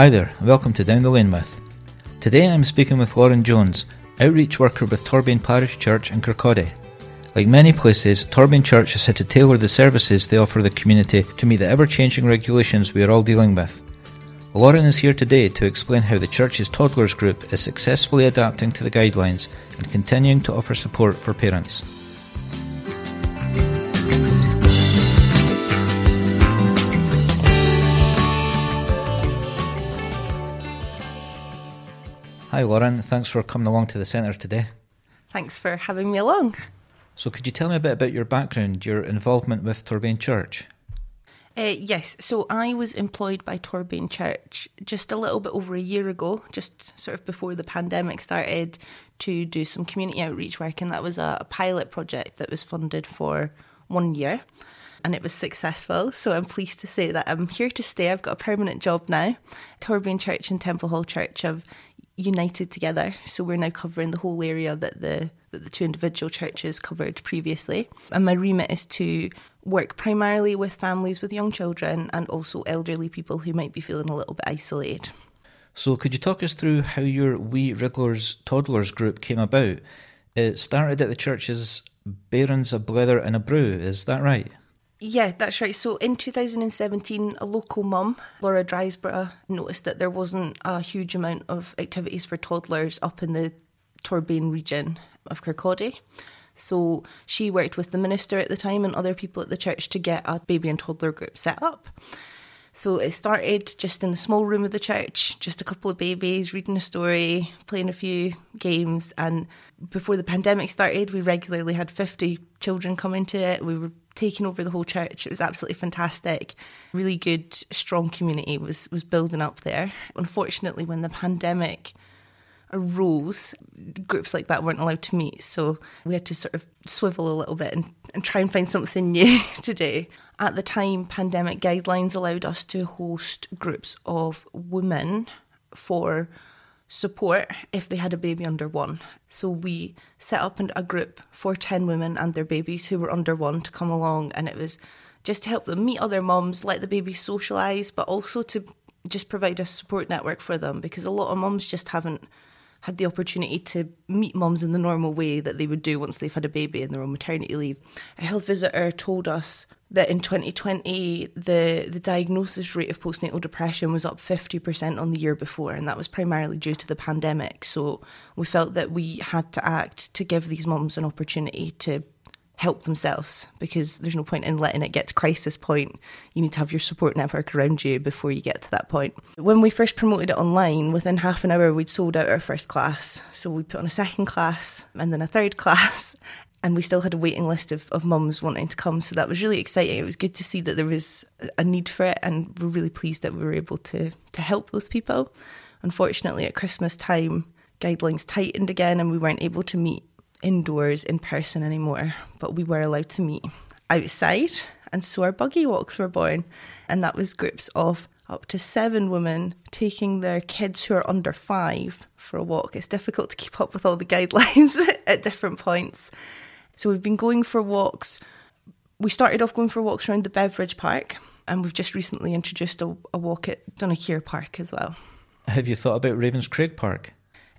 Hi there, and welcome to Down the Lane with. Today I'm speaking with Lauren Jones, outreach worker with Torbain Parish Church in Kirkcaldy. Like many places, Torbain Church has had to tailor the services they offer the community to meet the ever changing regulations we are all dealing with. Lauren is here today to explain how the church's toddlers group is successfully adapting to the guidelines and continuing to offer support for parents. Hi Lauren, thanks for coming along to the centre today. Thanks for having me along. So, could you tell me a bit about your background, your involvement with Torbain Church? Uh, yes, so I was employed by Torbain Church just a little bit over a year ago, just sort of before the pandemic started, to do some community outreach work, and that was a, a pilot project that was funded for one year. And it was successful, so I'm pleased to say that I'm here to stay. I've got a permanent job now. Torbain Church and Temple Hall Church have united together, so we're now covering the whole area that the that the two individual churches covered previously. And my remit is to work primarily with families with young children and also elderly people who might be feeling a little bit isolated. So, could you talk us through how your Wee Wrigglers Toddlers group came about? It started at the church's Bairns a Blether and a Brew, is that right? Yeah, that's right. So in 2017, a local mum, Laura Drysborough, noticed that there wasn't a huge amount of activities for toddlers up in the Torbain region of Kirkcaldy. So she worked with the minister at the time and other people at the church to get a baby and toddler group set up. So it started just in the small room of the church, just a couple of babies reading a story, playing a few games. And before the pandemic started, we regularly had 50 children come into it. We were taking over the whole church. It was absolutely fantastic. Really good, strong community was, was building up there. Unfortunately, when the pandemic arose, groups like that weren't allowed to meet. So we had to sort of swivel a little bit and, and try and find something new to do. At the time, pandemic guidelines allowed us to host groups of women for support if they had a baby under one. So we set up a group for 10 women and their babies who were under one to come along, and it was just to help them meet other mums, let the babies socialise, but also to just provide a support network for them because a lot of mums just haven't had the opportunity to meet mums in the normal way that they would do once they've had a baby and they're on maternity leave. A health visitor told us that in 2020 the the diagnosis rate of postnatal depression was up 50% on the year before and that was primarily due to the pandemic so we felt that we had to act to give these mums an opportunity to help themselves because there's no point in letting it get to crisis point. You need to have your support network around you before you get to that point. When we first promoted it online, within half an hour we'd sold out our first class. So we put on a second class and then a third class. And we still had a waiting list of, of mums wanting to come. So that was really exciting. It was good to see that there was a need for it. And we're really pleased that we were able to, to help those people. Unfortunately, at Christmas time, guidelines tightened again and we weren't able to meet indoors in person anymore, but we were allowed to meet outside. And so our buggy walks were born. And that was groups of up to seven women taking their kids who are under five for a walk. It's difficult to keep up with all the guidelines at different points. So we've been going for walks. We started off going for walks around the Beveridge Park, and we've just recently introduced a, a walk at Dunnikier Park as well. Have you thought about Ravenscraig Park?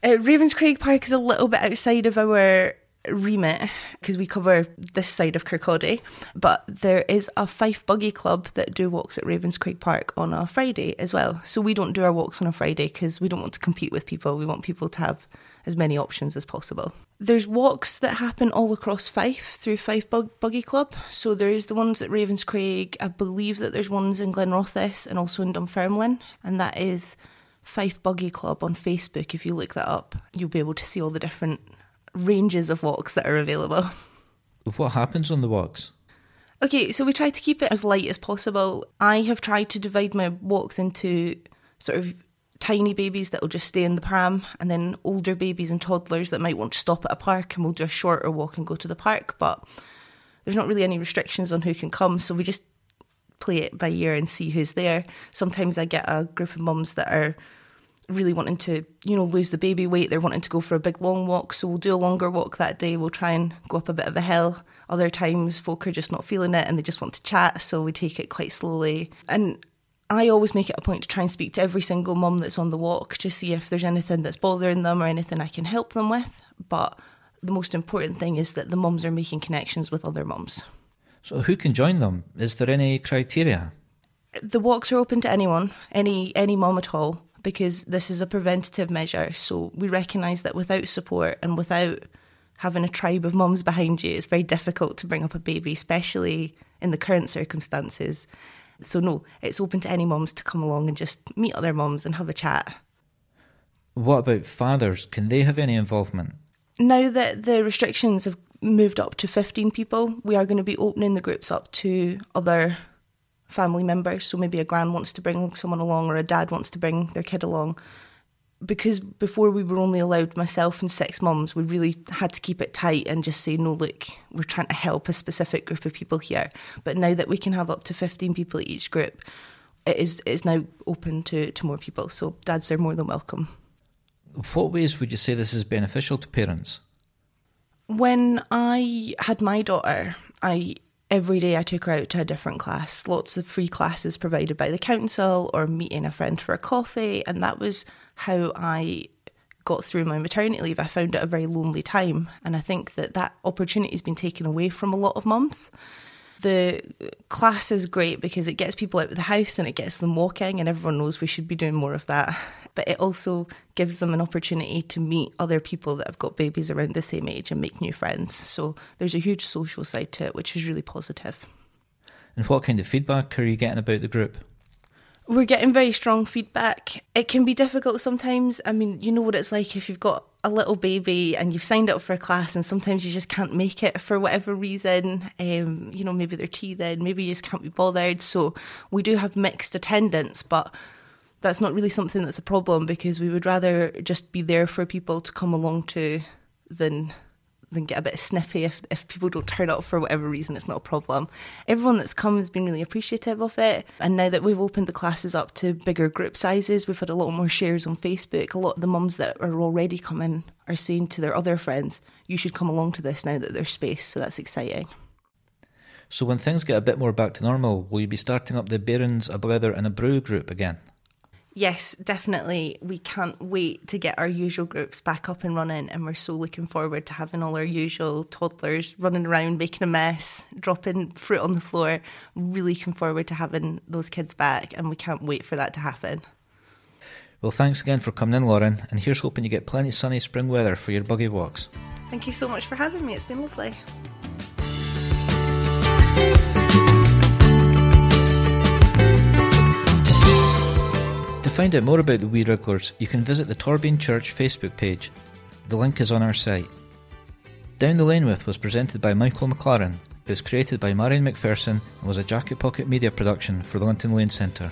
Uh, Ravenscraig Park is a little bit outside of our remit because we cover this side of Kirkcaldy, but there is a Fife Buggy Club that do walks at Ravenscraig Park on a Friday as well. So we don't do our walks on a Friday because we don't want to compete with people. We want people to have as many options as possible. There's walks that happen all across Fife through Fife Bug- Buggy Club. So there is the ones at Ravenscraig. I believe that there's ones in Glenrothes and also in Dunfermline, and that is Fife Buggy Club on Facebook. If you look that up, you'll be able to see all the different ranges of walks that are available. What happens on the walks? Okay, so we try to keep it as light as possible. I have tried to divide my walks into sort of tiny babies that will just stay in the pram, and then older babies and toddlers that might want to stop at a park and we'll do a shorter walk and go to the park. But there's not really any restrictions on who can come, so we just play it by ear and see who's there. Sometimes I get a group of mums that are really wanting to, you know, lose the baby weight. They're wanting to go for a big long walk. So we'll do a longer walk that day. We'll try and go up a bit of a hill. Other times folk are just not feeling it and they just want to chat. So we take it quite slowly. And I always make it a point to try and speak to every single mum that's on the walk to see if there's anything that's bothering them or anything I can help them with. But the most important thing is that the mums are making connections with other mums. So, who can join them? Is there any criteria? The walks are open to anyone, any any mum at all, because this is a preventative measure. So we recognise that without support and without having a tribe of mums behind you, it's very difficult to bring up a baby, especially in the current circumstances. So, no, it's open to any mums to come along and just meet other mums and have a chat. What about fathers? Can they have any involvement? Now that the restrictions have moved up to 15 people, we are going to be opening the groups up to other family members. So maybe a grand wants to bring someone along or a dad wants to bring their kid along because before we were only allowed myself and six mums, we really had to keep it tight and just say, no, look, we're trying to help a specific group of people here. But now that we can have up to 15 people at each group, it is, it is now open to, to more people. So dads are more than welcome. What ways would you say this is beneficial to parents? When I had my daughter, I every day I took her out to a different class. Lots of free classes provided by the council or meeting a friend for a coffee. And that was how I got through my maternity leave. I found it a very lonely time. And I think that that opportunity has been taken away from a lot of mums. The class is great because it gets people out of the house and it gets them walking, and everyone knows we should be doing more of that. But it also gives them an opportunity to meet other people that have got babies around the same age and make new friends. So there's a huge social side to it, which is really positive. And what kind of feedback are you getting about the group? We're getting very strong feedback. It can be difficult sometimes. I mean, you know what it's like if you've got a little baby and you've signed up for a class and sometimes you just can't make it for whatever reason. Um, you know, maybe they're teething, maybe you just can't be bothered. So we do have mixed attendance, but that's not really something that's a problem because we would rather just be there for people to come along to than than get a bit snippy if, if people don't turn up for whatever reason. It's not a problem. Everyone that's come has been really appreciative of it. And now that we've opened the classes up to bigger group sizes, we've had a lot more shares on Facebook. A lot of the mums that are already coming are saying to their other friends, you should come along to this now that there's space. So that's exciting. So when things get a bit more back to normal, will you be starting up the Bairns, a Blether and a Brew group again? Yes, definitely. We can't wait to get our usual groups back up and running, and we're so looking forward to having all our usual toddlers running around, making a mess, dropping fruit on the floor. Really looking forward to having those kids back, and we can't wait for that to happen. Well, thanks again for coming in, Lauren, and here's hoping you get plenty sunny spring weather for your buggy walks. Thank you so much for having me. It's been lovely. Find out more about the Wee Wrigglers, you can visit the Torbain Church Facebook page. The link is on our site. Down the Lane With was presented by Michael McLaren. It was created by Marion McPherson and was a Jacket Pocket Media production for the Linton Lane Centre.